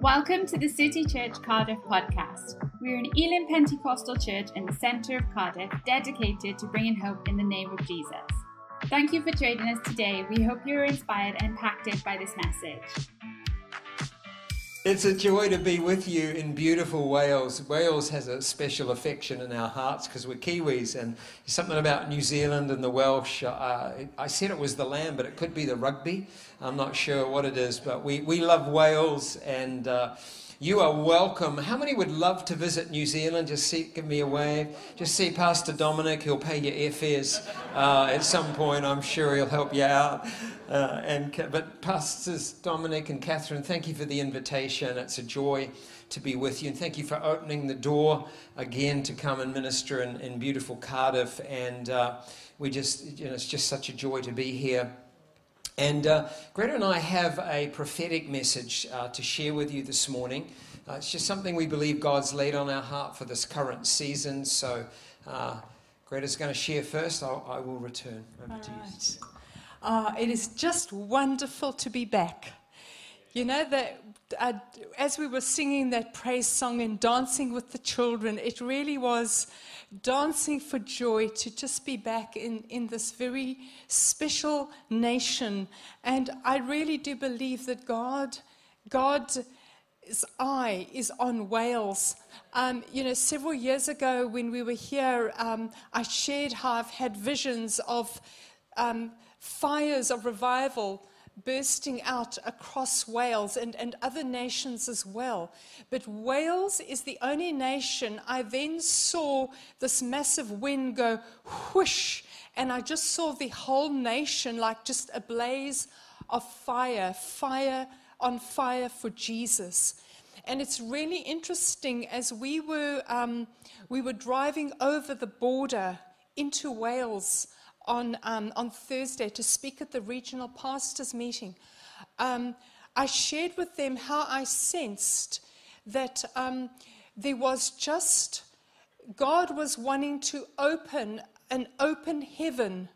Welcome to the City Church Cardiff podcast. We're an Elim Pentecostal church in the centre of Cardiff dedicated to bringing hope in the name of Jesus. Thank you for joining us today. We hope you're inspired and impacted by this message. It's a joy to be with you in beautiful Wales. Wales has a special affection in our hearts because we're Kiwis, and something about New Zealand and the Welsh. Uh, I said it was the land, but it could be the rugby. I'm not sure what it is, but we, we love Wales and. Uh, you are welcome. How many would love to visit New Zealand? Just see, give me a wave. Just see Pastor Dominic. He'll pay your airfares uh, at some point. I'm sure he'll help you out. Uh, and but Pastors Dominic and Catherine, thank you for the invitation. It's a joy to be with you, and thank you for opening the door again to come and minister in, in beautiful Cardiff. And uh, we just, you know, it's just such a joy to be here. And uh, Greta and I have a prophetic message uh, to share with you this morning. Uh, it's just something we believe God's laid on our heart for this current season. So uh, Greta's going to share first. I'll, I will return. Over All to right. Uh, it is just wonderful to be back. You know that uh, as we were singing that praise song and dancing with the children, it really was dancing for joy to just be back in, in this very special nation. And I really do believe that God, God's eye is on Wales. Um, you know, several years ago when we were here, um, I shared how I've had visions of um, fires of revival bursting out across Wales and, and other nations as well. But Wales is the only nation I then saw this massive wind go whoosh, and I just saw the whole nation like just a blaze of fire, fire on fire for Jesus. And it's really interesting as we were, um, we were driving over the border into Wales on, um, on Thursday to speak at the regional pastors' meeting, um, I shared with them how I sensed that um, there was just, God was wanting to open an open heaven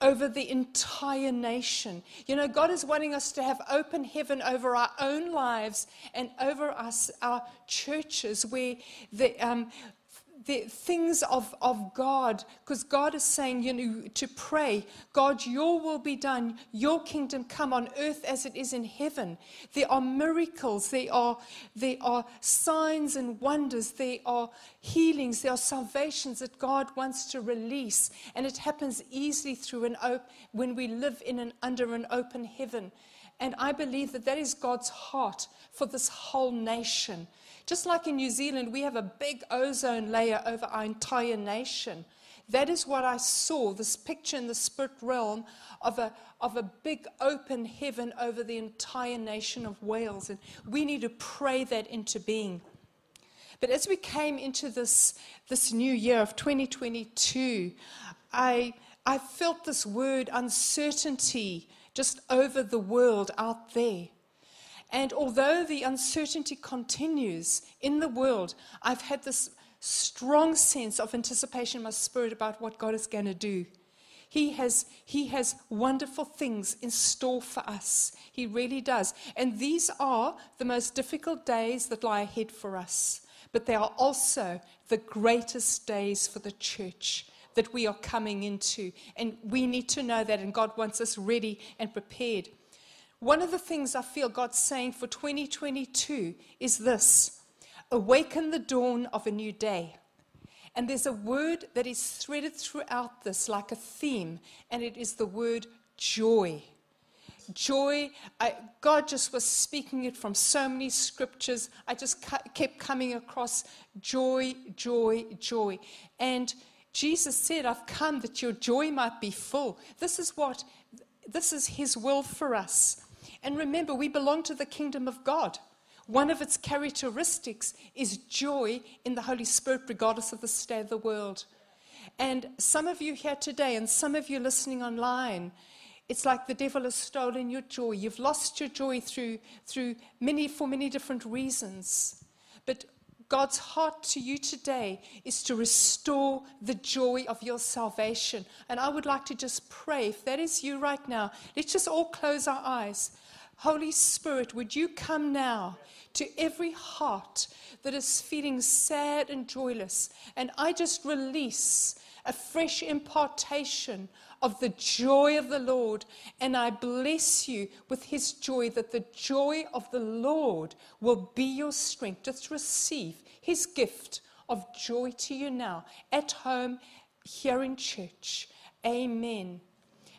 over the entire nation. You know, God is wanting us to have open heaven over our own lives and over us, our churches, where the, um, the things of, of God, because God is saying, you know, to pray, God, your will be done, your kingdom come on earth as it is in heaven. There are miracles, there are, there are signs and wonders, there are healings, there are salvations that God wants to release. And it happens easily through an op- when we live in an, under an open heaven. And I believe that that is God's heart for this whole nation. Just like in New Zealand, we have a big ozone layer over our entire nation. That is what I saw this picture in the spirit realm of a, of a big open heaven over the entire nation of Wales. And we need to pray that into being. But as we came into this, this new year of 2022, I, I felt this word uncertainty just over the world out there. And although the uncertainty continues in the world, I've had this strong sense of anticipation in my spirit about what God is going to do. He has, he has wonderful things in store for us. He really does. And these are the most difficult days that lie ahead for us. But they are also the greatest days for the church that we are coming into. And we need to know that, and God wants us ready and prepared. One of the things I feel God's saying for 2022 is this awaken the dawn of a new day. And there's a word that is threaded throughout this like a theme, and it is the word joy. Joy, I, God just was speaking it from so many scriptures. I just kept coming across joy, joy, joy. And Jesus said, I've come that your joy might be full. This is what, this is His will for us. And remember, we belong to the kingdom of God. One of its characteristics is joy in the Holy Spirit, regardless of the state of the world. And some of you here today, and some of you listening online, it's like the devil has stolen your joy. You've lost your joy through, through many, for many different reasons. But God's heart to you today is to restore the joy of your salvation. And I would like to just pray, if that is you right now, let's just all close our eyes. Holy Spirit, would you come now to every heart that is feeling sad and joyless? And I just release a fresh impartation of the joy of the Lord. And I bless you with his joy, that the joy of the Lord will be your strength. Just receive his gift of joy to you now, at home, here in church. Amen.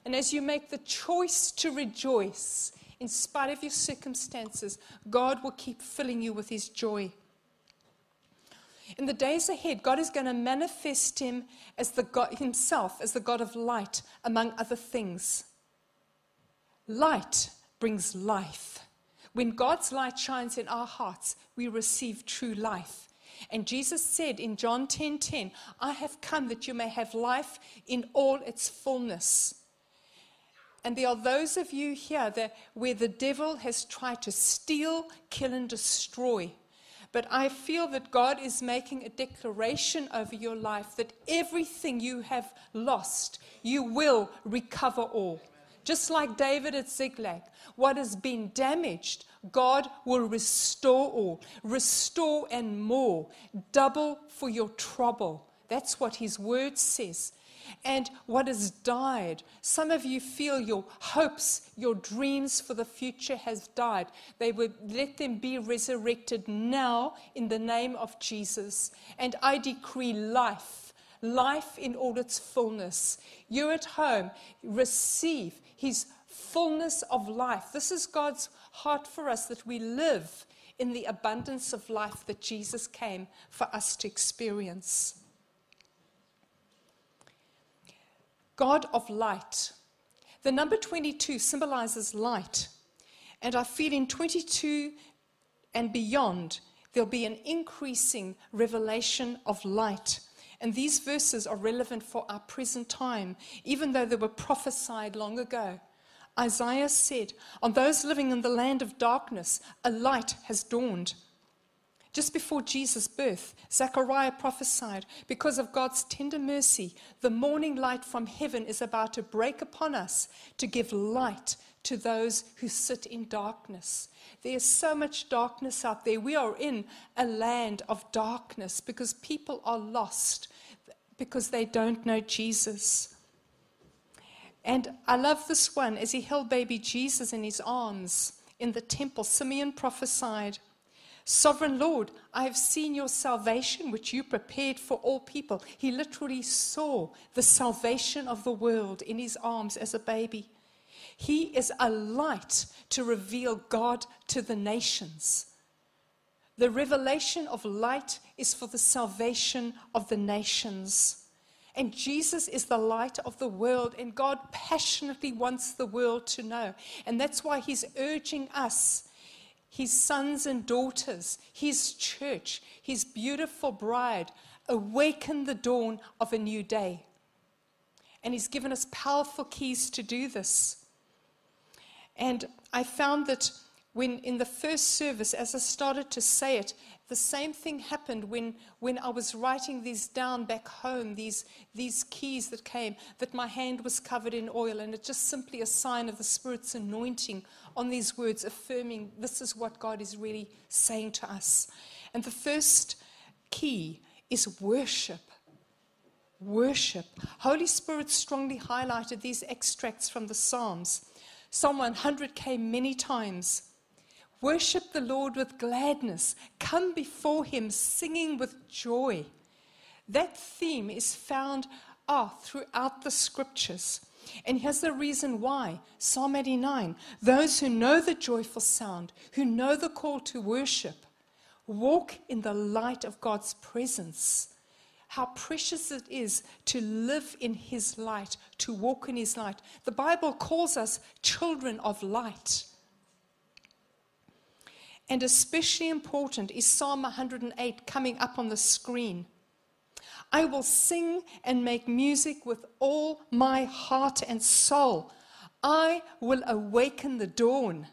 And as you make the choice to rejoice, in spite of your circumstances, God will keep filling you with his joy. In the days ahead, God is going to manifest him as the God, himself as the God of light, among other things. Light brings life. When God's light shines in our hearts, we receive true life. And Jesus said in John 10:10, 10, 10, I have come that you may have life in all its fullness. And there are those of you here that where the devil has tried to steal, kill, and destroy. But I feel that God is making a declaration over your life that everything you have lost, you will recover all. Just like David at Ziklag, what has been damaged, God will restore all, restore and more, double for your trouble. That's what his word says and what has died. Some of you feel your hopes, your dreams for the future has died. They would let them be resurrected now in the name of Jesus. And I decree life, life in all its fullness. You at home, receive his fullness of life. This is God's heart for us that we live in the abundance of life that Jesus came for us to experience. God of light. The number 22 symbolizes light. And I feel in 22 and beyond, there'll be an increasing revelation of light. And these verses are relevant for our present time, even though they were prophesied long ago. Isaiah said, On those living in the land of darkness, a light has dawned. Just before Jesus' birth, Zechariah prophesied, because of God's tender mercy, the morning light from heaven is about to break upon us to give light to those who sit in darkness. There is so much darkness out there. We are in a land of darkness because people are lost because they don't know Jesus. And I love this one as he held baby Jesus in his arms in the temple. Simeon prophesied. Sovereign Lord, I have seen your salvation, which you prepared for all people. He literally saw the salvation of the world in his arms as a baby. He is a light to reveal God to the nations. The revelation of light is for the salvation of the nations. And Jesus is the light of the world, and God passionately wants the world to know. And that's why He's urging us his sons and daughters, his church, his beautiful bride, awaken the dawn of a new day. And he's given us powerful keys to do this. And I found that when in the first service, as I started to say it, the same thing happened when, when I was writing these down back home, these, these keys that came, that my hand was covered in oil, and it's just simply a sign of the Spirit's anointing on these words, affirming this is what God is really saying to us. And the first key is worship. Worship. Holy Spirit strongly highlighted these extracts from the Psalms. Psalm 100 came many times Worship the Lord with gladness. Come before him singing with joy. That theme is found oh, throughout the scriptures. And here's the reason why Psalm 89 those who know the joyful sound, who know the call to worship, walk in the light of God's presence. How precious it is to live in His light, to walk in His light. The Bible calls us children of light. And especially important is Psalm 108 coming up on the screen. I will sing and make music with all my heart and soul. I will awaken the dawn.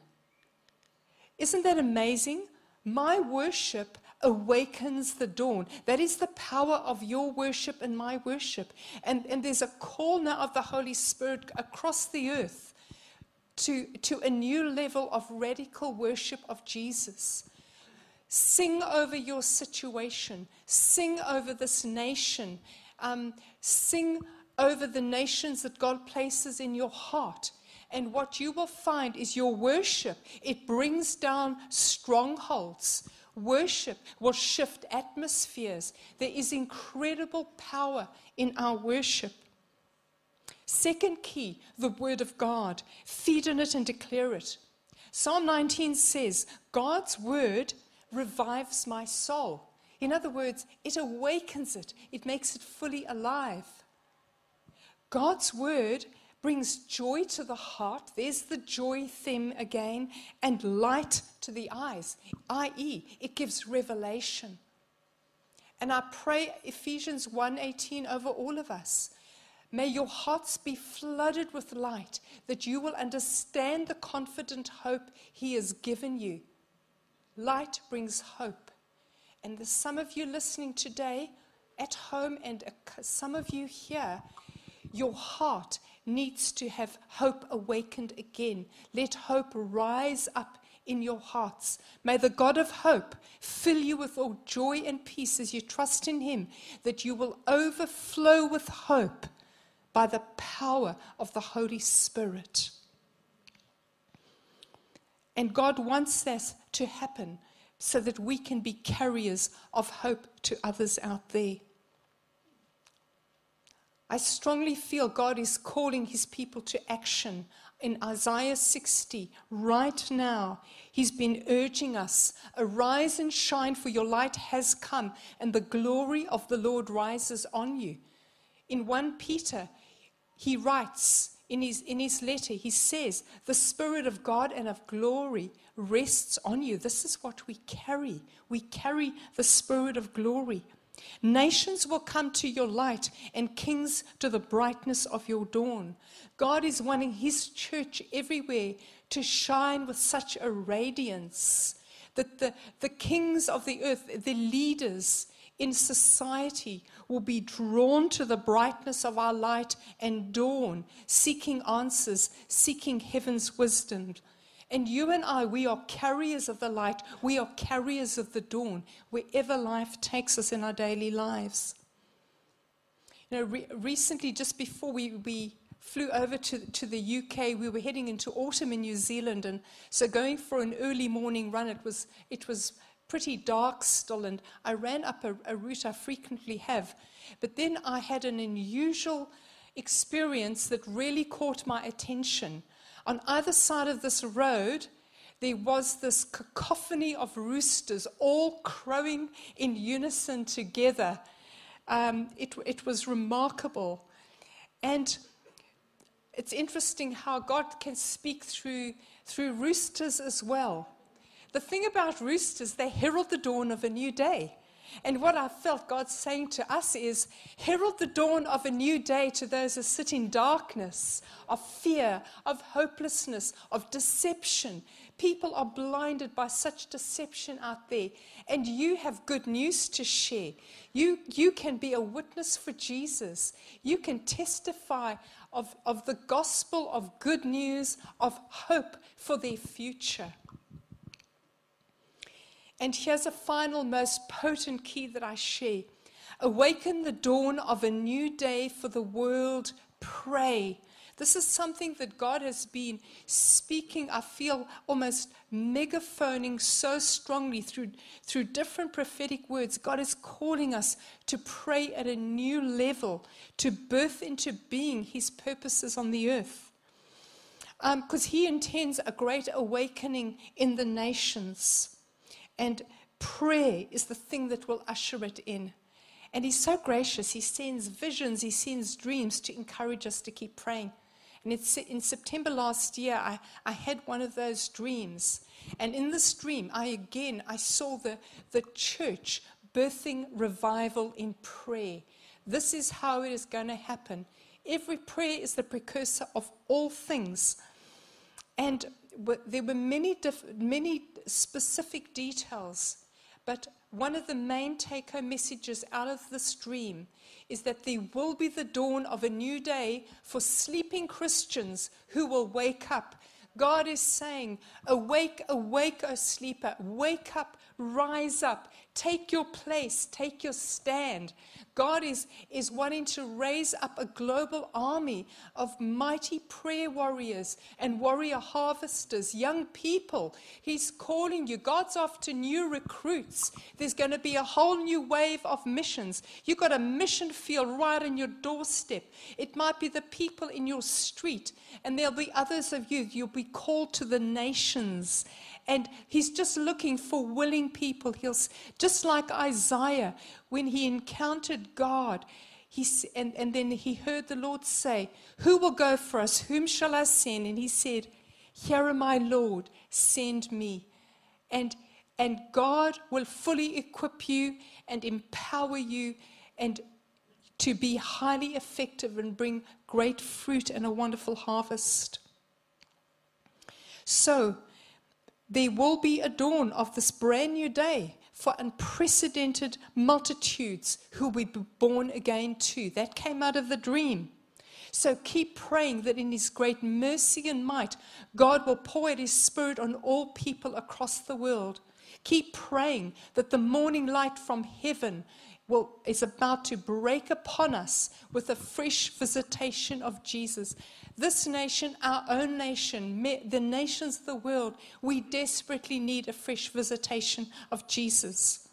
Isn't that amazing? My worship awakens the dawn. That is the power of your worship and my worship. And, and there's a call now of the Holy Spirit across the earth to, to a new level of radical worship of Jesus. Sing over your situation, sing over this nation, um, sing over the nations that God places in your heart. And what you will find is your worship, it brings down strongholds. Worship will shift atmospheres. There is incredible power in our worship. Second key, the Word of God. Feed on it and declare it. Psalm 19 says, God's Word revives my soul. In other words, it awakens it, it makes it fully alive. God's Word brings joy to the heart. There's the joy theme again, and light to the eyes, i.e., it gives revelation. And I pray Ephesians 1:18 over all of us. May your hearts be flooded with light, that you will understand the confident hope He has given you. Light brings hope. And there's some of you listening today at home, and some of you here, your heart needs to have hope awakened again. Let hope rise up in your hearts. May the God of hope fill you with all joy and peace as you trust in Him, that you will overflow with hope by the power of the Holy Spirit. And God wants that to happen so that we can be carriers of hope to others out there. I strongly feel God is calling his people to action. In Isaiah 60, right now, he's been urging us arise and shine, for your light has come, and the glory of the Lord rises on you. In 1 Peter, he writes in his, in his letter, he says, The Spirit of God and of glory rests on you. This is what we carry. We carry the Spirit of glory. Nations will come to your light, and kings to the brightness of your dawn. God is wanting His church everywhere to shine with such a radiance that the, the kings of the earth, the leaders in society, will be drawn to the brightness of our light and dawn, seeking answers, seeking heaven's wisdom. And you and I, we are carriers of the light. We are carriers of the dawn, wherever life takes us in our daily lives. You know, re- recently, just before we, we flew over to, to the UK, we were heading into autumn in New Zealand. And so going for an early morning run, it was, it was pretty dark still. And I ran up a, a route I frequently have. But then I had an unusual experience that really caught my attention. On either side of this road, there was this cacophony of roosters all crowing in unison together. Um, it, it was remarkable. And it's interesting how God can speak through, through roosters as well. The thing about roosters, they herald the dawn of a new day. And what I felt God saying to us is herald the dawn of a new day to those who sit in darkness, of fear, of hopelessness, of deception. People are blinded by such deception out there. And you have good news to share. You, you can be a witness for Jesus. You can testify of, of the gospel of good news, of hope for their future. And here's a final, most potent key that I share awaken the dawn of a new day for the world. Pray. This is something that God has been speaking, I feel almost megaphoning so strongly through, through different prophetic words. God is calling us to pray at a new level, to birth into being His purposes on the earth. Because um, He intends a great awakening in the nations. And prayer is the thing that will usher it in. And He's so gracious. He sends visions, He sends dreams to encourage us to keep praying. And in September last year, I, I had one of those dreams. And in this dream, I again, I saw the, the church birthing revival in prayer. This is how it is going to happen. Every prayer is the precursor of all things. And there were many, many specific details, but one of the main take home messages out of this dream is that there will be the dawn of a new day for sleeping Christians who will wake up. God is saying, Awake, awake, O sleeper, wake up, rise up, take your place, take your stand. God is, is wanting to raise up a global army of mighty prayer warriors and warrior harvesters, young people. He's calling you. God's after new recruits. There's going to be a whole new wave of missions. You've got a mission field right on your doorstep. It might be the people in your street, and there'll be others of you. You'll be called to the nations. And he's just looking for willing people. He'll, just like Isaiah, when he encountered God, he, and, and then he heard the Lord say, Who will go for us? Whom shall I send? And he said, Here am I, Lord, send me. And, and God will fully equip you and empower you and to be highly effective and bring great fruit and a wonderful harvest. So, there will be a dawn of this brand new day for unprecedented multitudes who will be born again too. That came out of the dream. So keep praying that in His great mercy and might, God will pour out His Spirit on all people across the world. Keep praying that the morning light from heaven will, is about to break upon us with a fresh visitation of Jesus. This nation, our own nation, the nations of the world, we desperately need a fresh visitation of Jesus.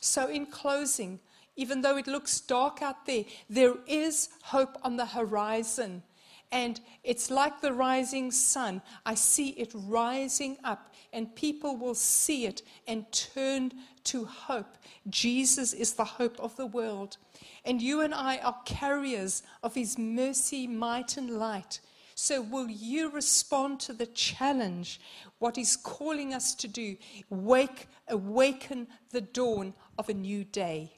So, in closing, even though it looks dark out there, there is hope on the horizon. And it's like the rising sun. I see it rising up, and people will see it and turn to hope. Jesus is the hope of the world. And you and I are carriers of his mercy, might, and light. So, will you respond to the challenge, what he's calling us to do? Wake, awaken the dawn of a new day.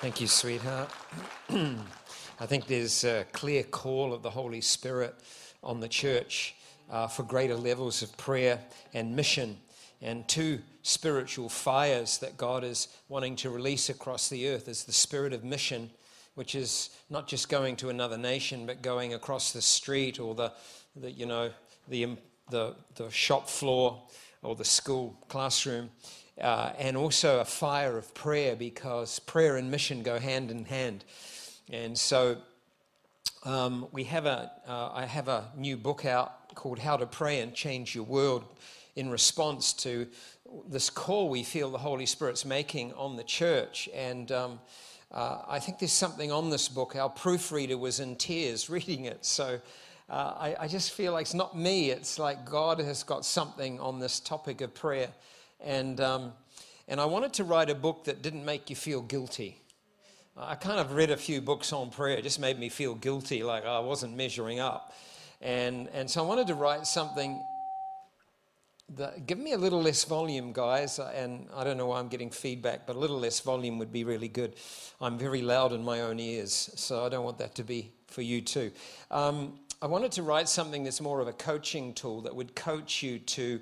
Thank you, sweetheart. I think there's a clear call of the Holy Spirit on the church uh, for greater levels of prayer and mission, and two spiritual fires that God is wanting to release across the earth is the spirit of mission, which is not just going to another nation, but going across the street or the, the you know, the, the, the shop floor or the school classroom. Uh, and also a fire of prayer because prayer and mission go hand in hand. And so um, we have a, uh, I have a new book out called How to Pray and Change Your World in response to this call we feel the Holy Spirit's making on the church. And um, uh, I think there's something on this book. Our proofreader was in tears reading it. So uh, I, I, just feel like it's not me, it's like God has got something on this topic of prayer. And, um, and I wanted to write a book that didn't make you feel guilty. I kind of read a few books on prayer. It just made me feel guilty, like I wasn't measuring up. And, and so I wanted to write something that, give me a little less volume, guys. And I don't know why I'm getting feedback, but a little less volume would be really good. I'm very loud in my own ears, so I don't want that to be for you too. Um, I wanted to write something that's more of a coaching tool that would coach you to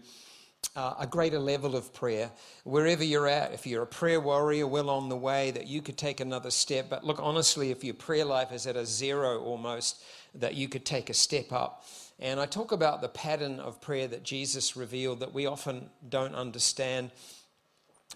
uh, a greater level of prayer wherever you're at. If you're a prayer warrior, well on the way, that you could take another step. But look, honestly, if your prayer life is at a zero almost, that you could take a step up. And I talk about the pattern of prayer that Jesus revealed that we often don't understand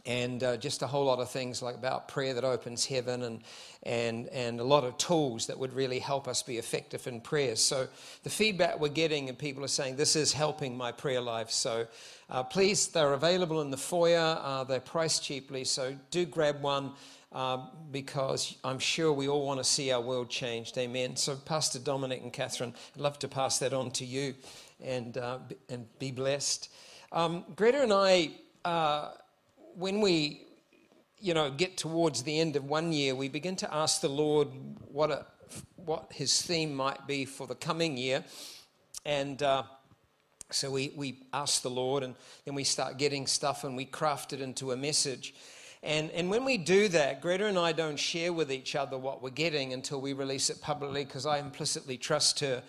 and uh, just a whole lot of things like about prayer that opens heaven and, and, and a lot of tools that would really help us be effective in prayer. So, the feedback we're getting, and people are saying, This is helping my prayer life. So, uh, please, they're available in the foyer, uh, they're priced cheaply. So, do grab one. Uh, because I'm sure we all want to see our world changed. Amen. So, Pastor Dominic and Catherine, I'd love to pass that on to you and, uh, and be blessed. Um, Greta and I uh, when we, you know, get towards the end of one year, we begin to ask the Lord what, a, what his theme might be for the coming year. And uh, so we, we ask the Lord, and then we start getting stuff and we craft it into a message. And, and when we do that, Greta and I don't share with each other what we're getting until we release it publicly because I implicitly trust her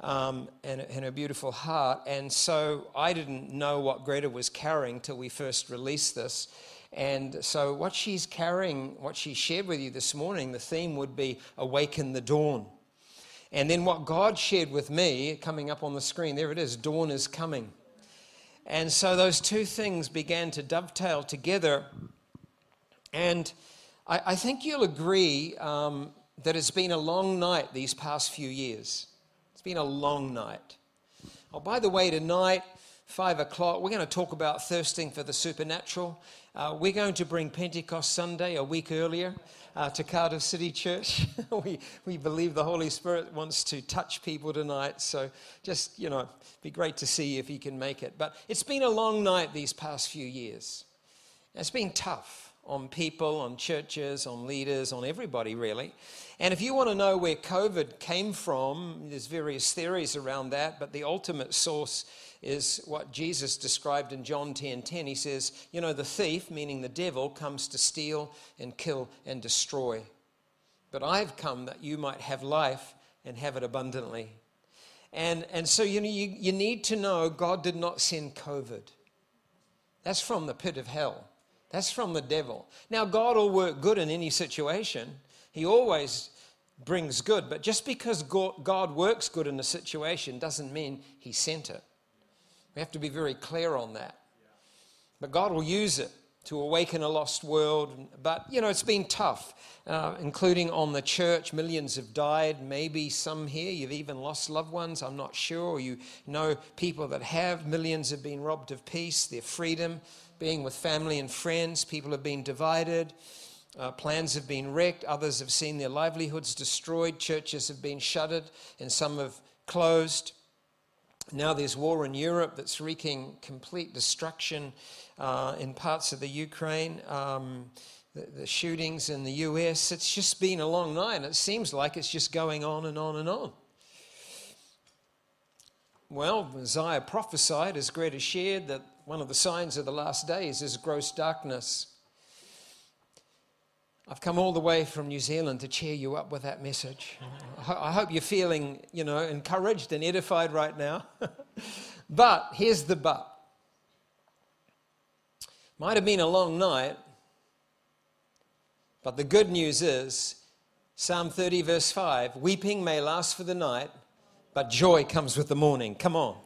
um, and, and her beautiful heart. And so I didn't know what Greta was carrying till we first released this. And so, what she's carrying, what she shared with you this morning, the theme would be Awaken the Dawn. And then what God shared with me, coming up on the screen, there it is dawn is coming. And so those two things began to dovetail together. And I, I think you'll agree um, that it's been a long night these past few years. It's been a long night. Oh, by the way, tonight, five o'clock, we're going to talk about thirsting for the supernatural. Uh, we're going to bring Pentecost Sunday a week earlier uh, to Cardiff City Church. we, we believe the Holy Spirit wants to touch people tonight. So just, you know, be great to see if he can make it. But it's been a long night these past few years. It's been tough on people, on churches, on leaders, on everybody, really. And if you want to know where COVID came from, there's various theories around that, but the ultimate source is what Jesus described in John 10:10. 10, 10. He says, "You know, the thief, meaning the devil, comes to steal and kill and destroy. But I've come that you might have life and have it abundantly." And, and so you, know, you, you need to know God did not send COVID. That's from the pit of hell. That's from the devil. Now, God will work good in any situation. He always brings good. But just because God works good in a situation doesn't mean He sent it. We have to be very clear on that. But God will use it to awaken a lost world. But, you know, it's been tough, uh, including on the church. Millions have died. Maybe some here, you've even lost loved ones. I'm not sure. You know people that have. Millions have been robbed of peace, their freedom, being with family and friends. People have been divided. Uh, plans have been wrecked. Others have seen their livelihoods destroyed. Churches have been shuttered, and some have closed. Now there's war in Europe that's wreaking complete destruction uh, in parts of the Ukraine. Um, the, the, shootings in the US. It's just been a long night, and it seems like it's just going on and on and on. Well, Isaiah prophesied, as Greta shared, that one of the signs of the last days is gross darkness. I've come all the way from New Zealand to cheer you up with that message. I hope you're feeling, you know, encouraged and edified right now. but here's the but. Might have been a long night, but the good news is Psalm 30, verse 5 weeping may last for the night, but joy comes with the morning. Come on.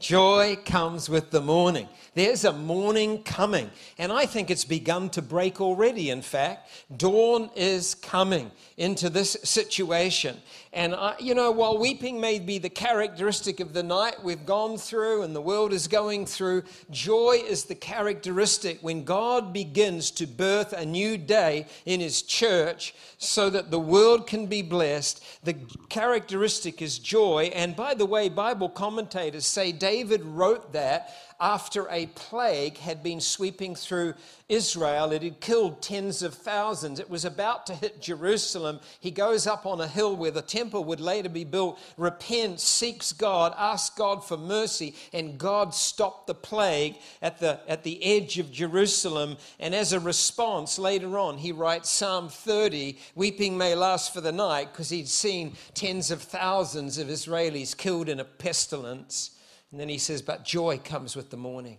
Joy comes with the morning. There's a morning coming. And I think it's begun to break already, in fact. Dawn is coming into this situation. And, I, you know, while weeping may be the characteristic of the night we've gone through and the world is going through, joy is the characteristic when God begins to birth a new day in His church so that the world can be blessed. The characteristic is joy. And by the way, Bible commentators say David wrote that after a plague had been sweeping through Israel. It had killed tens of thousands. It was about to hit Jerusalem. He goes up on a hill where the temple would later be built, repents, seeks God, asks God for mercy, and God stopped the plague at the, at the edge of Jerusalem. And as a response, later on, he writes Psalm 30 Weeping may last for the night, because he'd seen tens of thousands of Israelis killed in a pestilence. And then he says, But joy comes with the morning.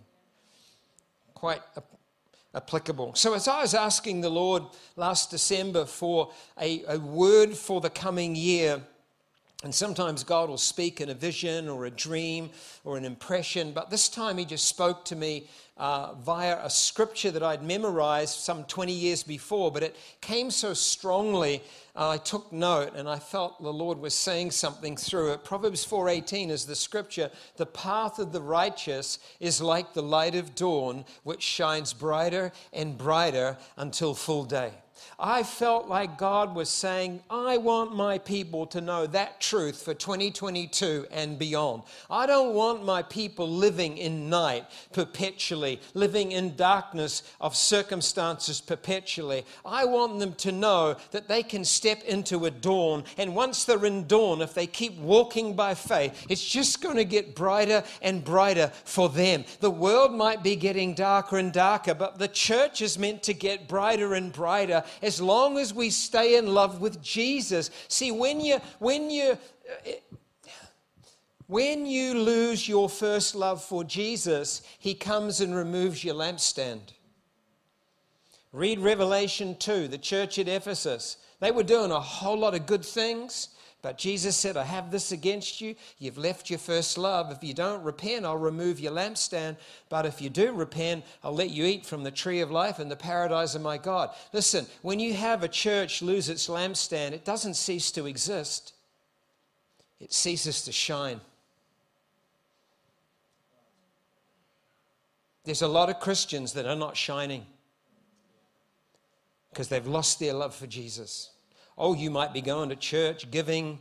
Quite applicable. So, as I was asking the Lord last December for a, a word for the coming year, and sometimes God will speak in a vision or a dream or an impression, but this time He just spoke to me uh, via a scripture that I'd memorized some 20 years before, but it came so strongly. Uh, I took note and I felt the Lord was saying something through it. Proverbs 4:18 is the scripture. The path of the righteous is like the light of dawn, which shines brighter and brighter until full day. I felt like God was saying, I want my people to know that truth for 2022 and beyond. I don't want my people living in night perpetually, living in darkness of circumstances perpetually. I want them to know that they can step into a dawn. And once they're in dawn, if they keep walking by faith, it's just going to get brighter and brighter for them. The world might be getting darker and darker, but the church is meant to get brighter and brighter as long as we stay in love with Jesus. See, when you, when you, when you lose your first love for Jesus, he comes and removes your lampstand. Read Revelation 2, the church at Ephesus. They were doing a whole lot of good things, But Jesus said, I have this against you. You've left your first love. If you don't repent, I'll remove your lampstand. But if you do repent, I'll let you eat from the tree of life and the paradise of my God. Listen, when you have a church lose its lampstand, it doesn't cease to exist, it ceases to shine. There's a lot of Christians that are not shining because they've lost their love for Jesus. Oh, you might be going to church, giving,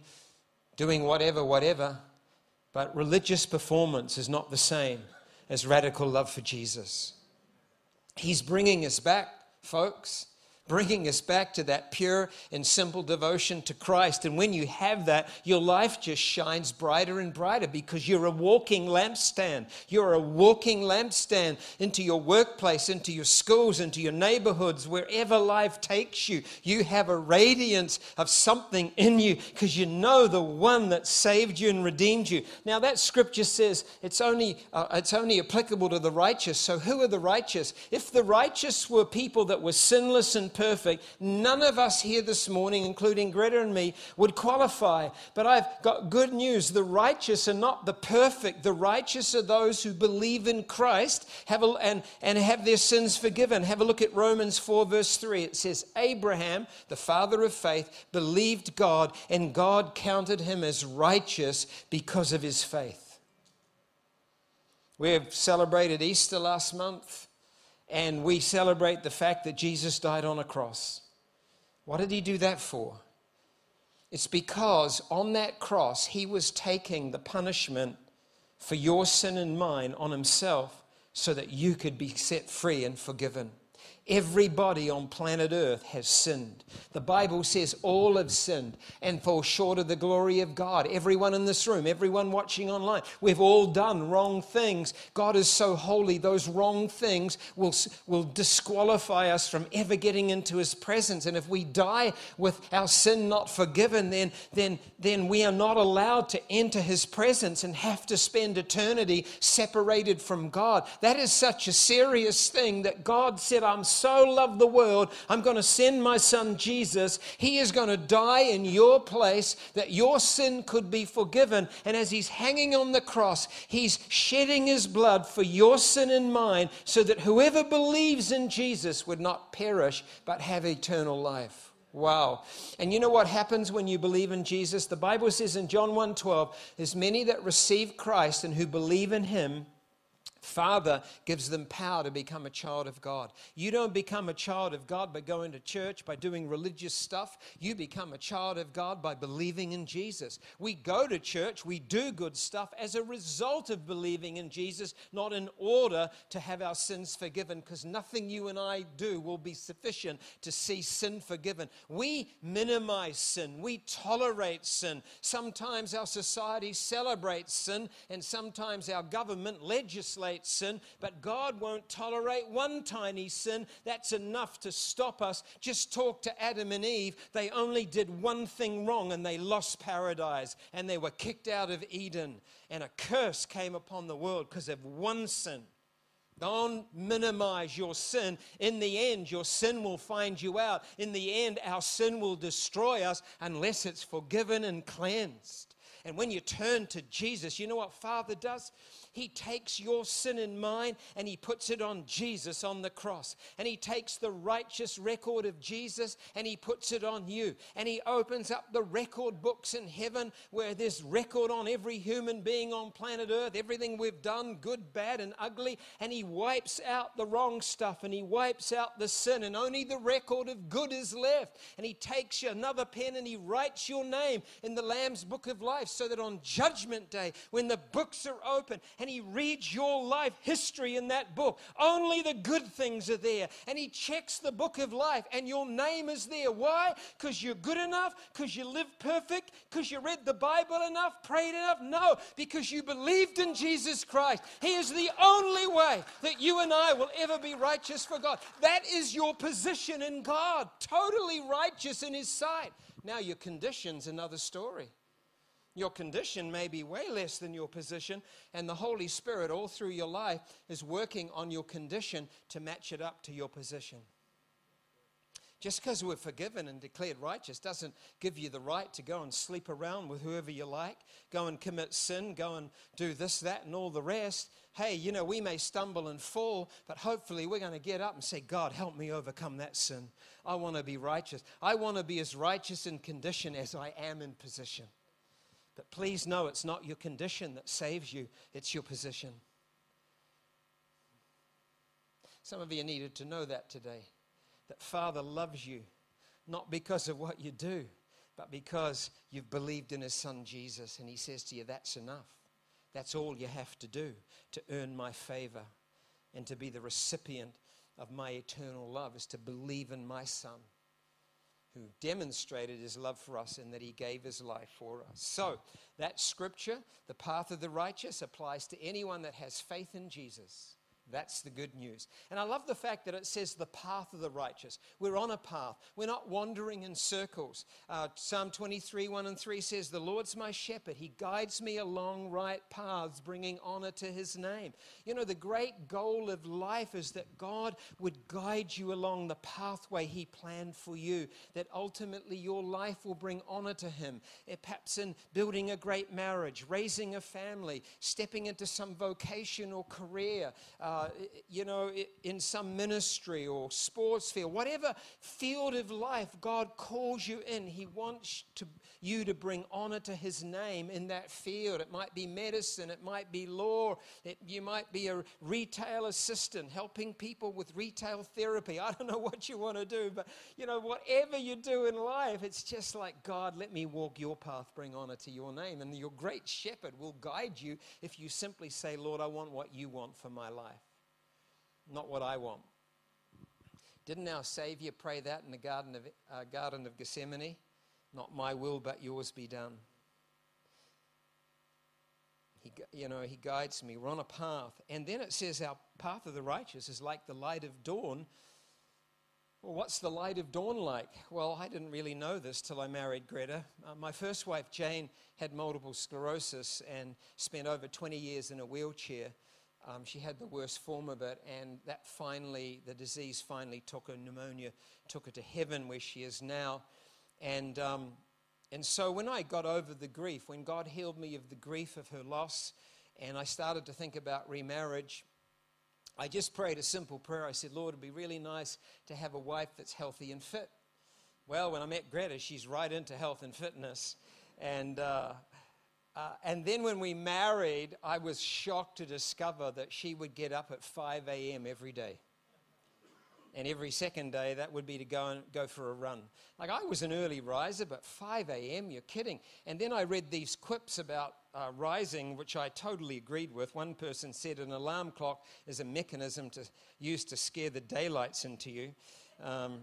doing whatever, whatever, but religious performance is not the same as radical love for Jesus. He's bringing us back, folks bringing us back to that pure and simple devotion to Christ. And when you have that, your life just shines brighter and brighter because you're a walking lampstand. You're a walking lampstand into your workplace, into your schools, into your neighborhoods, wherever life takes you. You have a radiance of something in you because you know the one that saved you and redeemed you. Now, that scripture says it's only, uh, it's only applicable to the righteous. So, who are the righteous? If the righteous were people that were sinless and perfect. None of us here this morning, including Greta and me, would qualify. But I've got good news. The righteous are not the perfect. The righteous are those who believe in Christ have a, and, and have their sins forgiven. Have a look at Romans 4, verse 3. It says, Abraham, the father of faith, believed God, and God counted him as righteous because of his faith. We have celebrated Easter last month and we celebrate the fact that Jesus died on a cross. What did he do that for? It's because on that cross, he was taking the punishment for your sin and mine on himself so that you could be set free and forgiven. Everybody on planet Earth has sinned. The Bible says all have sinned and fall short of the glory of God. Everyone in this room, everyone watching online, we've all done wrong things. God is so holy, those wrong things will, will disqualify us from ever getting into His presence. And if we die with our sin not forgiven, then, then, then we are not allowed to enter His presence and have to spend eternity separated from God. That is such a serious thing that God said, I'm so loved the world, I'm going to send my son Jesus. He is going to die in your place that your sin could be forgiven. And as he's hanging on the cross, he's shedding his blood for your sin and mine so that whoever believes in Jesus would not perish but have eternal life. Wow. And you know what happens when you believe in Jesus? The Bible says in John 1:12, there's many that receive Christ and who believe in him Father gives them power to become a child of God. You don't become a child of God by going to church, by doing religious stuff. You become a child of God by believing in Jesus. We go to church, we do good stuff as a result of believing in Jesus, not in order to have our sins forgiven, because nothing you and I do will be sufficient to see sin forgiven. We minimize sin, we tolerate sin. Sometimes our society celebrates sin, and sometimes our government legislates tolerate sin, but God won't tolerate one tiny sin. That's enough to stop us. Just talk to Adam and Eve. They only did one thing wrong and they lost paradise and they were kicked out of Eden. And a curse came upon the world because of one sin. Don't minimize your sin. In the end, your sin will find you out. In the end, our sin will destroy us unless it's forgiven and cleansed. And when you turn to Jesus, you know what Father does? He takes your sin and mine and he puts it on Jesus on the cross. And he takes the righteous record of Jesus and he puts it on you. And he opens up the record books in heaven where there's record on every human being on planet Earth, everything we've done, good, bad, and ugly. And he wipes out the wrong stuff and he wipes out the sin. And only the record of good is left. And he takes you another pen and he writes your name in the Lamb's book of life so that on Judgment Day, when the books are open and he reads your life history in that book. Only the good things are there. And he checks the book of life, and your name is there. Why? Because you're good enough? Because you live perfect? Because you read the Bible enough? Prayed enough? No, because you believed in Jesus Christ. He is the only way that you and I will ever be righteous for God. That is your position in God, totally righteous in His sight. Now, your condition's another story. Your condition may be way less than your position, and the Holy Spirit, all through your life, is working on your condition to match it up to your position. Just because we're forgiven and declared righteous doesn't give you the right to go and sleep around with whoever you like, go and commit sin, go and do this, that, and all the rest. Hey, you know, we may stumble and fall, but hopefully we're going to get up and say, God, help me overcome that sin. I want to be righteous. I want to be as righteous in condition as I am in position. Please know it's not your condition that saves you, it's your position. Some of you needed to know that today that Father loves you, not because of what you do, but because you've believed in His Son Jesus. And He says to you, That's enough. That's all you have to do to earn my favor and to be the recipient of my eternal love, is to believe in my Son who demonstrated his love for us in that he gave his life for us. So, that scripture, the path of the righteous, applies to anyone that has faith in Jesus. That's the good news. And I love the fact that it says the path of the righteous. We're on a path. We're not wandering in circles. Uh, Psalm 23, 1 and 3 says, The Lord's my shepherd. He guides me along right paths, bringing honor to his name. You know, the great goal of life is that God would guide you along the pathway he planned for you, that ultimately your life will bring honor to him. Eh, perhaps in building a great marriage, raising a family, stepping into some vocation or career. Uh, uh, you know, in some ministry or sports field, whatever field of life God calls you in, He wants to, you to bring honor to His name in that field. It might be medicine, it might be law, it, you might be a retail assistant helping people with retail therapy. I don't know what you want to do, but you know, whatever you do in life, it's just like, God, let me walk your path, bring honor to your name. And your great shepherd will guide you if you simply say, Lord, I want what you want for my life not what I want. Didn't our Savior pray that in the Garden of, uh, Garden of Gethsemane? Not my will, but yours be done. He, you know, he guides me. We're on a path. And then it says our path of the righteous is like the light of dawn. Well, what's the light of dawn like? Well, I didn't really know this till I married Greta. Uh, my first wife, Jane, had multiple sclerosis and spent over 20 years in a wheelchair. Um, she had the worst form of it, and that finally, the disease finally took her, pneumonia took her to heaven where she is now. And, um, and so when I got over the grief, when God healed me of the grief of her loss, and I started to think about remarriage, I just prayed a simple prayer. I said, Lord, it'd be really nice to have a wife that's healthy and fit. Well, when I met Greta, she's right into health and fitness. And uh, uh, and then when we married, I was shocked to discover that she would get up at 5 a.m. every day. And every second day, that would be to go and go for a run. Like I was an early riser, but 5 a.m., you're kidding. And then I read these quips about uh, rising, which I totally agreed with. One person said an alarm clock is a mechanism to use to scare the daylights into you. Um,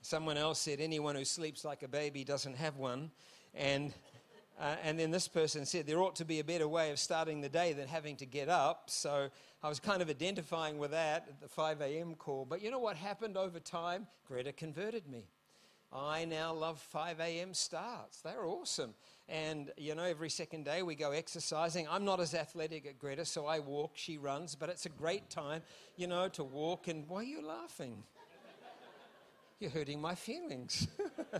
someone else said anyone who sleeps like a baby doesn't have one. And uh, and then this person said there ought to be a better way of starting the day than having to get up. So I was kind of identifying with that at the 5 a.m. call. But you know what happened over time? Greta converted me. I now love 5 a.m. starts. They're awesome. And, you know, every second day we go exercising. I'm not as athletic as Greta, so I walk, she runs, but it's a great time, you know, to walk. And why are you laughing? You're hurting my feelings.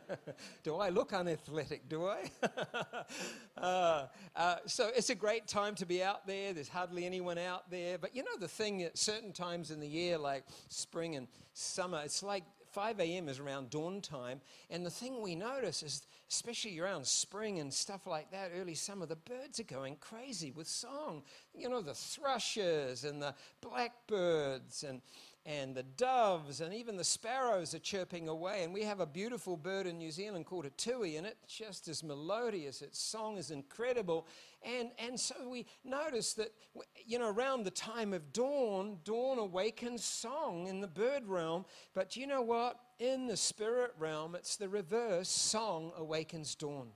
do I look unathletic? Do I? uh, uh, so it's a great time to be out there. There's hardly anyone out there. But you know, the thing at certain times in the year, like spring and summer, it's like 5 a.m. is around dawn time. And the thing we notice is, especially around spring and stuff like that, early summer, the birds are going crazy with song. You know, the thrushes and the blackbirds and and the doves and even the sparrows are chirping away. And we have a beautiful bird in New Zealand called a tui, and it's just as melodious. Its song is incredible. And, and so we notice that, you know, around the time of dawn, dawn awakens song in the bird realm. But you know what? In the spirit realm, it's the reverse song awakens dawn.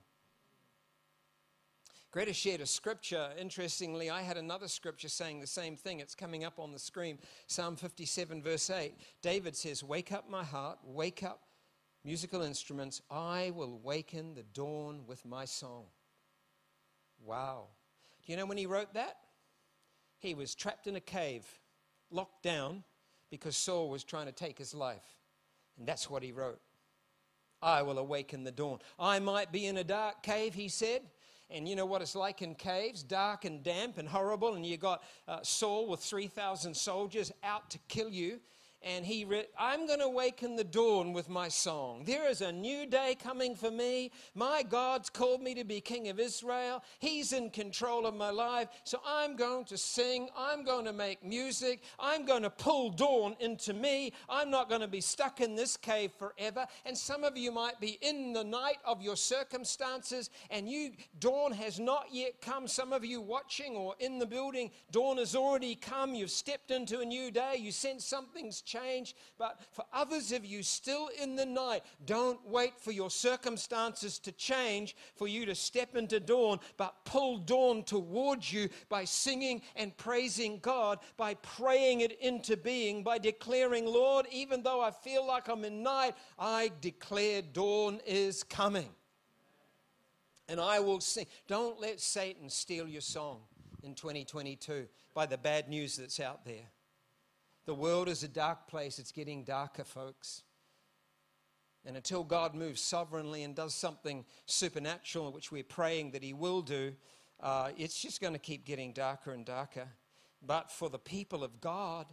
Greta shared a scripture. Interestingly, I had another scripture saying the same thing. It's coming up on the screen. Psalm 57, verse 8. David says, Wake up my heart, wake up musical instruments. I will waken the dawn with my song. Wow. Do you know when he wrote that? He was trapped in a cave, locked down, because Saul was trying to take his life. And that's what he wrote. I will awaken the dawn. I might be in a dark cave, he said. And you know what it's like in caves dark and damp and horrible. And you got uh, Saul with 3,000 soldiers out to kill you and he read, I'm going to awaken the dawn with my song. There is a new day coming for me. My God's called me to be king of Israel. He's in control of my life. So I'm going to sing. I'm going to make music. I'm going to pull dawn into me. I'm not going to be stuck in this cave forever. And some of you might be in the night of your circumstances and you dawn has not yet come. Some of you watching or in the building, dawn has already come. You've stepped into a new day. You sense something's change. But for others of you still in the night, don't wait for your circumstances to change for you to step into dawn, but pull dawn towards you by singing and praising God, by praying it into being, by declaring, Lord, even though I feel like I'm in night, I declare dawn is coming. And I will sing. Don't let Satan steal your song in 2022 by the bad news that's out there. The world is a dark place. It's getting darker, folks. And until God moves sovereignly and does something supernatural, which we're praying that He will do, uh, it's just going to keep getting darker and darker. But for the people of God,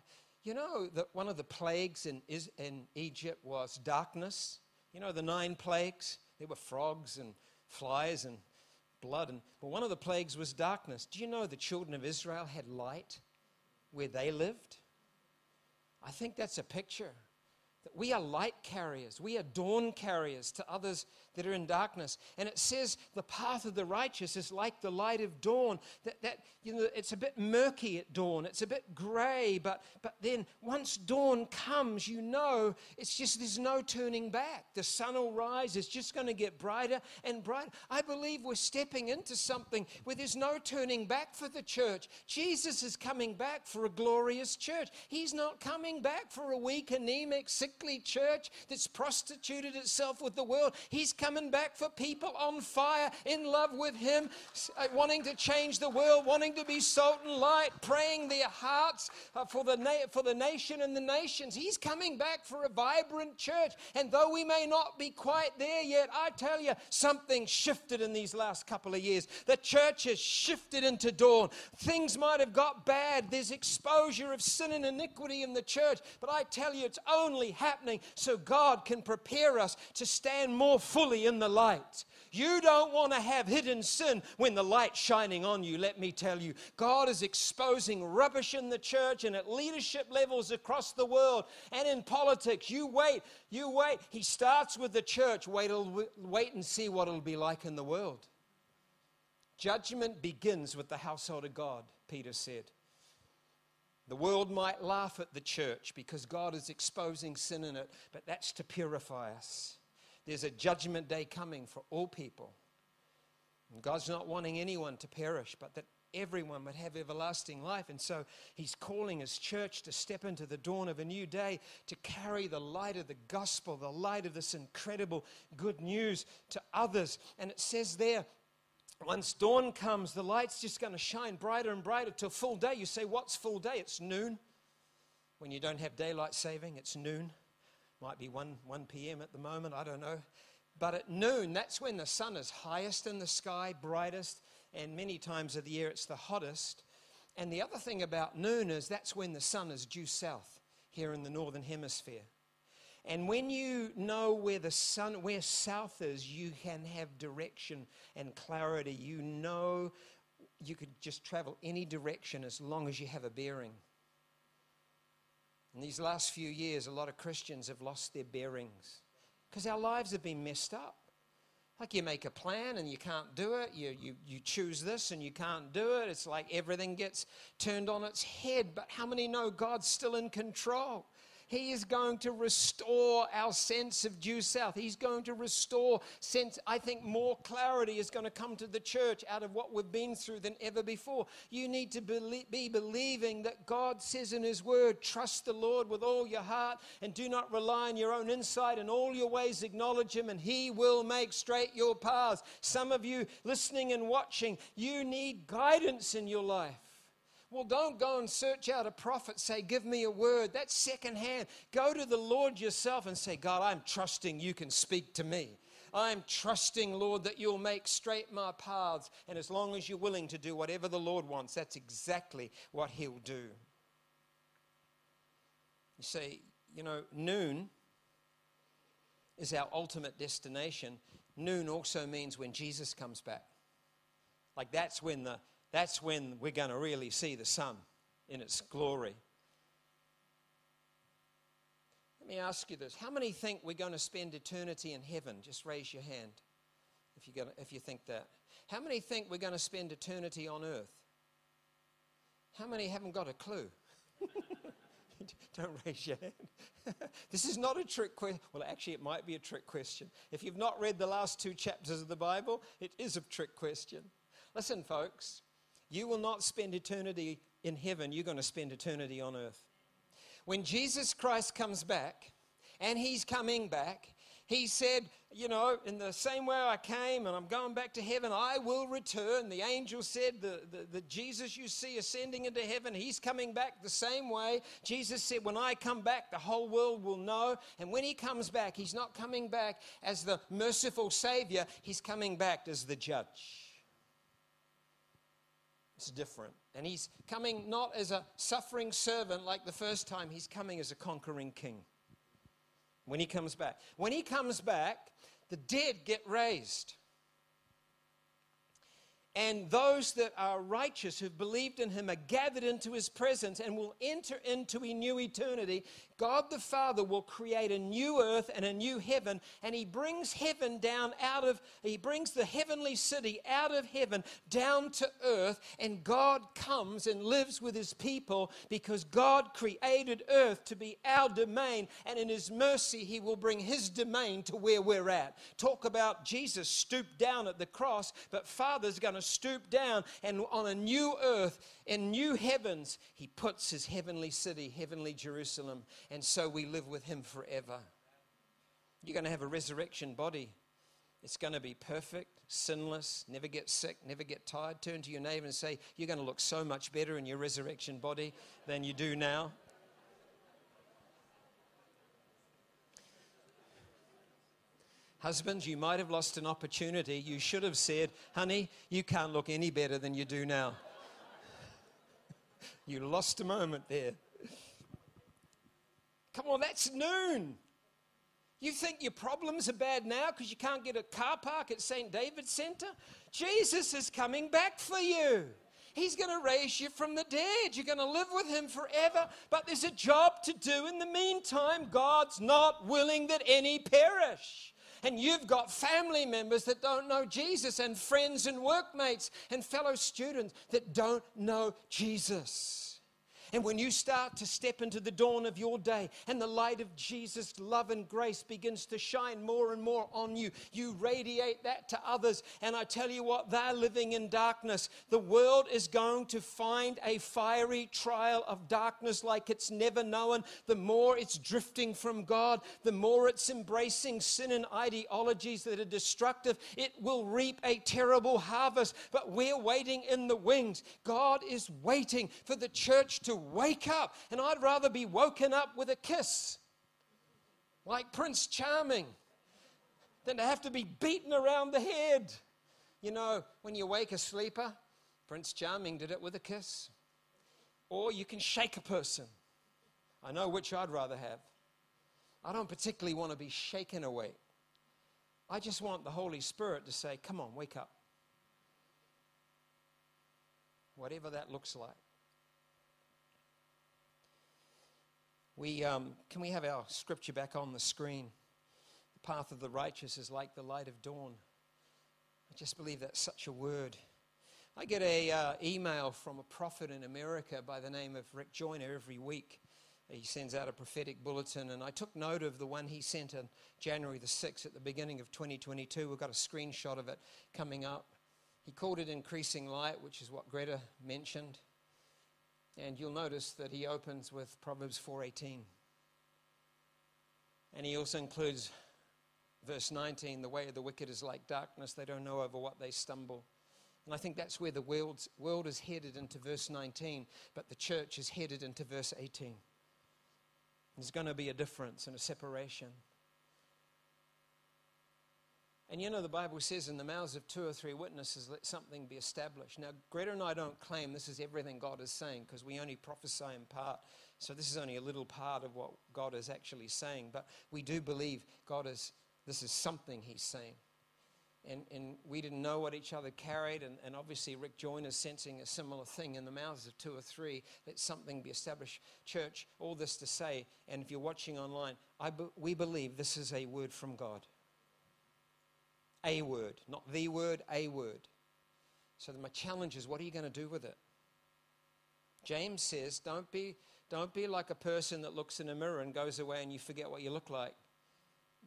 you know that one of the plagues in, in Egypt was darkness. You know the nine plagues? There were frogs and flies and blood. And, but one of the plagues was darkness. Do you know the children of Israel had light where they lived? I think that's a picture that we are light carriers, we are dawn carriers to others that are in darkness. And it says the path of the righteous is like the light of dawn. That, that you know, it's a bit murky at dawn, it's a bit grey, but, but then once dawn comes, you know it's just there's no turning back. The sun will rise, it's just going to get brighter and brighter. I believe we're stepping into something where there's no turning back for the church. Jesus is coming back for a glorious church. He's not coming back for a weak, anemic, sick sickly church that's prostituted itself with the world. He's coming back for people on fire, in love with Him, uh, wanting to change the world, wanting to be salt and light, praying their hearts uh, for the, na- for the nation and the nations. He's coming back for a vibrant church. And though we may not be quite there yet, I tell you, something shifted in these last couple of years. The church has shifted into dawn. Things might have got bad. There's exposure of sin and iniquity in the church. But I tell you, it's only happening so God can prepare us to stand more fully in the light. You don't want to have hidden sin when the light's shining on you, let me tell you. God is exposing rubbish in the church and at leadership levels across the world and in politics. You wait, you wait. He starts with the church. Wait, wait and see what it'll be like in the world. Judgment begins with the household of God, Peter said. The world might laugh at the church because God is exposing sin in it, but that's to purify us. There's a judgment day coming for all people. And God's not wanting anyone to perish, but that everyone would have everlasting life. And so He's calling His church to step into the dawn of a new day, to carry the light of the gospel, the light of this incredible good news to others. And it says there, once dawn comes, the light's just going to shine brighter and brighter till full day. You say, What's full day? It's noon. When you don't have daylight saving, it's noon. Might be 1, 1 p.m. at the moment, I don't know. But at noon, that's when the sun is highest in the sky, brightest, and many times of the year it's the hottest. And the other thing about noon is that's when the sun is due south here in the northern hemisphere. And when you know where the sun, where south is, you can have direction and clarity. You know you could just travel any direction as long as you have a bearing. In these last few years, a lot of Christians have lost their bearings because our lives have been messed up. Like you make a plan and you can't do it. You, you, you choose this and you can't do it. It's like everything gets turned on its head. But how many know God's still in control? He is going to restore our sense of due south. He's going to restore sense. I think more clarity is going to come to the church out of what we've been through than ever before. You need to be believing that God says in His Word, trust the Lord with all your heart and do not rely on your own insight. In all your ways, acknowledge Him, and He will make straight your paths. Some of you listening and watching, you need guidance in your life. Well, don't go and search out a prophet, say, Give me a word. That's secondhand. Go to the Lord yourself and say, God, I'm trusting you can speak to me. I'm trusting, Lord, that you'll make straight my paths. And as long as you're willing to do whatever the Lord wants, that's exactly what He'll do. You see, you know, noon is our ultimate destination. Noon also means when Jesus comes back. Like that's when, the, that's when we're going to really see the sun in its glory. Let me ask you this. How many think we're going to spend eternity in heaven? Just raise your hand if, you're going to, if you think that. How many think we're going to spend eternity on earth? How many haven't got a clue? Don't raise your hand. this is not a trick question. Well, actually, it might be a trick question. If you've not read the last two chapters of the Bible, it is a trick question. Listen, folks, you will not spend eternity in heaven, you're going to spend eternity on earth. When Jesus Christ comes back, and he's coming back, he said, You know, in the same way I came and I'm going back to heaven, I will return. The angel said, the, the, the, Jesus you see ascending into heaven, he's coming back the same way. Jesus said, When I come back, the whole world will know. And when he comes back, he's not coming back as the merciful Savior, he's coming back as the judge. Different. And he's coming not as a suffering servant like the first time, he's coming as a conquering king. When he comes back. When he comes back, the dead get raised. And those that are righteous who've believed in him are gathered into his presence and will enter into a new eternity. God the Father will create a new earth and a new heaven, and he brings heaven down out of, he brings the heavenly city out of heaven down to earth, and God comes and lives with his people because God created earth to be our domain, and in his mercy, he will bring his domain to where we're at. Talk about Jesus stooped down at the cross, but Father's going to stoop down and on a new earth, in new heavens, he puts his heavenly city, heavenly Jerusalem. And so we live with him forever. You're going to have a resurrection body. It's going to be perfect, sinless, never get sick, never get tired. Turn to your neighbor and say, You're going to look so much better in your resurrection body than you do now. Husbands, you might have lost an opportunity. You should have said, Honey, you can't look any better than you do now. you lost a moment there. Come on, that's noon. You think your problems are bad now because you can't get a car park at St. David's Centre? Jesus is coming back for you. He's going to raise you from the dead. You're going to live with Him forever. But there's a job to do in the meantime. God's not willing that any perish and you've got family members that don't know Jesus, and friends and workmates and fellow students that don't know Jesus. And when you start to step into the dawn of your day and the light of Jesus' love and grace begins to shine more and more on you, you radiate that to others. And I tell you what, they're living in darkness. The world is going to find a fiery trial of darkness like it's never known. The more it's drifting from God, the more it's embracing sin and ideologies that are destructive, it will reap a terrible harvest. But we're waiting in the wings. God is waiting for the church to wake up. And I'd rather be woken up with a kiss, like Prince Charming, than to have to be beaten around the head. You know, when you wake a sleeper, Prince Charming did it with a kiss. Or you can shake a person. I know which I'd rather have. I don't particularly want to be shaken awake. I just want the Holy Spirit to say, Come on, wake up. Whatever that looks like. We, um, can we have our scripture back on the screen? The path of the righteous is like the light of dawn. I just believe that's such a word. I get a uh, email from a prophet in America by the name of Rick Joyner every week. He sends out a prophetic bulletin, and I took note of the one he sent on January the 6th at the beginning of 2022. We've got a screenshot of it coming up. He called it Increasing Light, which is what Greta mentioned. And you'll notice that he opens with Proverbs 4:18. And he also includes verse 19, the way of the wicked is like darkness, they don't know over what they stumble. And I think that's where the world's, world is headed into verse 19, but the church is headed into verse 18. There's going to be a difference and a separation. And you know, the Bible says, in the mouths of two or three witnesses, let something be established. Now, Greta and I don't claim this is everything God is saying because we only prophesy in part. So, this is only a little part of what God is actually saying. But we do believe God is, this is something He's saying. And, and we didn't know what each other carried. And, and obviously, Rick Joyner is sensing a similar thing in the mouths of two or three. Let something be established. Church, all this to say, and if you're watching online, I be, we believe this is a word from God a word, not the word, a word. So my challenge is what are you going to do with it? James says, don't be, don't be like a person that looks in a mirror and goes away and you forget what you look like.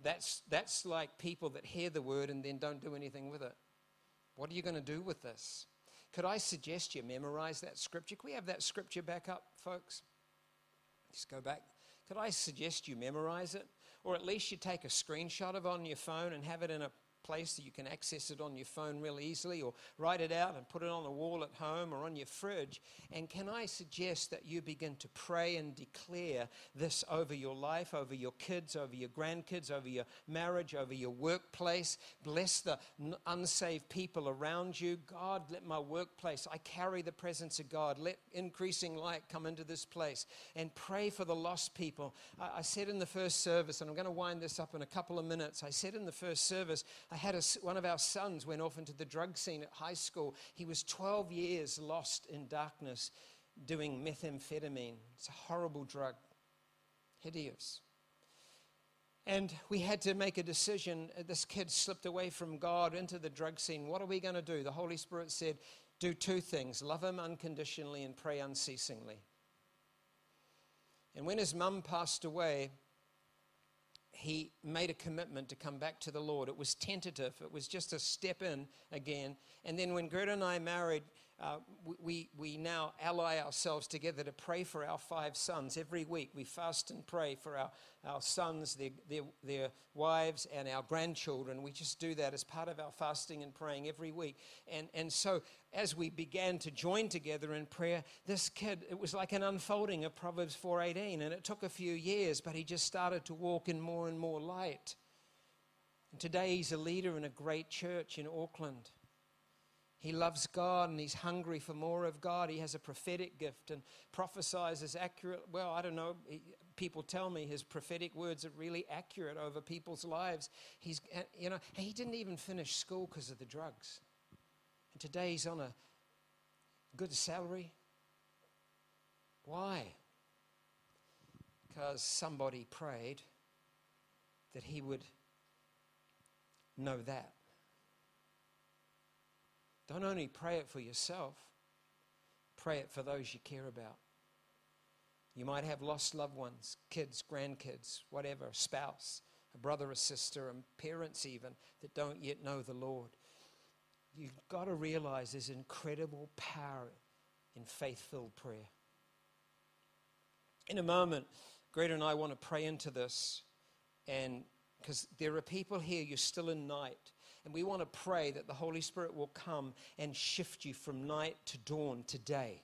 That's, that's like people that hear the word and then don't do anything with it. What are you going to do with this? Could I suggest you memorize that scripture? Can we have that scripture back up, folks? Just go back. Could I suggest you memorize it? Or at least you take a screenshot of it on your phone and have it in a place that you can access it on your phone real easily, or write it out and put it on the wall at home or on your fridge. And can I suggest that you begin to pray and declare this over your life, over your kids, over your grandkids, over your marriage, over your workplace? Bless the unsaved people around you. God, let my workplace, I carry the presence of God. Let increasing light come into this place. And pray for the lost people. I, I said in the first service, and I'm going to wind this up in a couple of minutes. I said in the first service, had a, one of our sons went off into the drug scene at high school. He was 12 years lost in darkness doing methamphetamine. It's a horrible drug, hideous. And we had to make a decision. Uh, this kid slipped away from God into the drug scene. What are we going to do? The Holy Spirit said, Do two things love him unconditionally and pray unceasingly. And when his mum passed away, he made a commitment to come back to the Lord. It was tentative, it was just a step in again. And then when Greta and I married, uh, we, we now ally ourselves together to pray for our five sons. Every week we fast and pray for our, our sons, their, their, their wives, and our grandchildren. We just do that as part of our fasting and praying every week. And, and so as we began to join together in prayer, this kid, it was like an unfolding of Proverbs 4.18. And it took a few years, but he just started to walk in more and more light. And today he's a leader in a great church in Auckland. He loves God and he's hungry for more of God. He has a prophetic gift and prophesies as accurate. Well, I don't know. People tell me his prophetic words are really accurate over people's lives. He's, uh, you know, he didn't even finish school because of the drugs. And today he's on a good salary. Why? Because somebody prayed that he would know that. Don't only pray it for yourself, pray it for those you care about. You might have lost loved ones, kids, grandkids, whatever, spouse, a brother, a sister, and parents even that don't yet know the Lord. You've got to realize there's incredible power in faith filled prayer. In a moment, Greta and I want to pray into this, and because there are people here, you're still in night and we want to pray that the Holy Spirit will come and shift you from night to dawn today.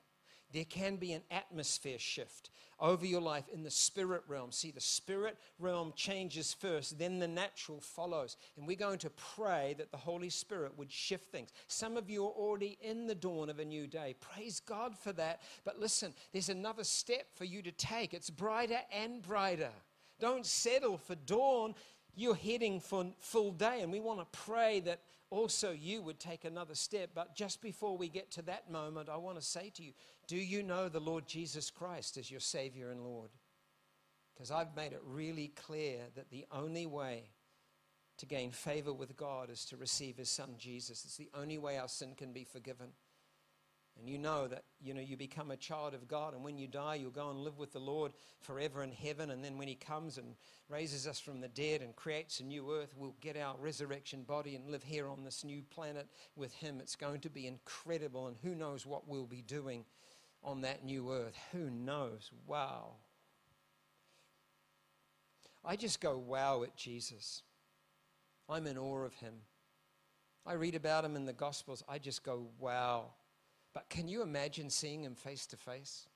There can be an atmosphere shift over your life in the spirit realm. See, the spirit realm changes first, then the natural follows. And we're going to pray that the Holy Spirit would shift things. Some of you are already in the dawn of a new day. Praise God for that. But listen, there's another step for you to take. It's brighter and brighter. Don't settle for dawn you're heading for full day, and we want to pray that also you would take another step. But just before we get to that moment, I want to say to you do you know the Lord Jesus Christ as your Savior and Lord? Because I've made it really clear that the only way to gain favor with God is to receive His Son Jesus. It's the only way our sin can be forgiven. And you know that you know you become a child of God, and when you die, you'll go and live with the Lord forever in heaven. And then when He comes and raises us from the dead and creates a new earth, we'll get our resurrection body and live here on this new planet with Him. It's going to be incredible, and who knows what we'll be doing on that new earth? Who knows? Wow. I just go wow at Jesus. I'm in awe of Him. I read about him in the Gospels. I just go, wow. But can you imagine seeing him face to face?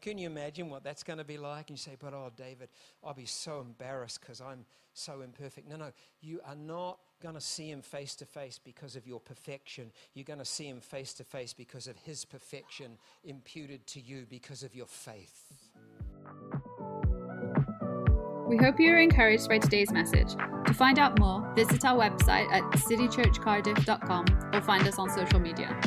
Can you imagine what that's going to be like? And you say, but oh, David, I'll be so embarrassed because I'm so imperfect. No, no, you are not going to see him face to face because of your perfection. You're going to see him face to face because of his perfection imputed to you because of your faith. We hope you are encouraged by today's message. To find out more, visit our website at citychurchcardiff.com or find us on social media.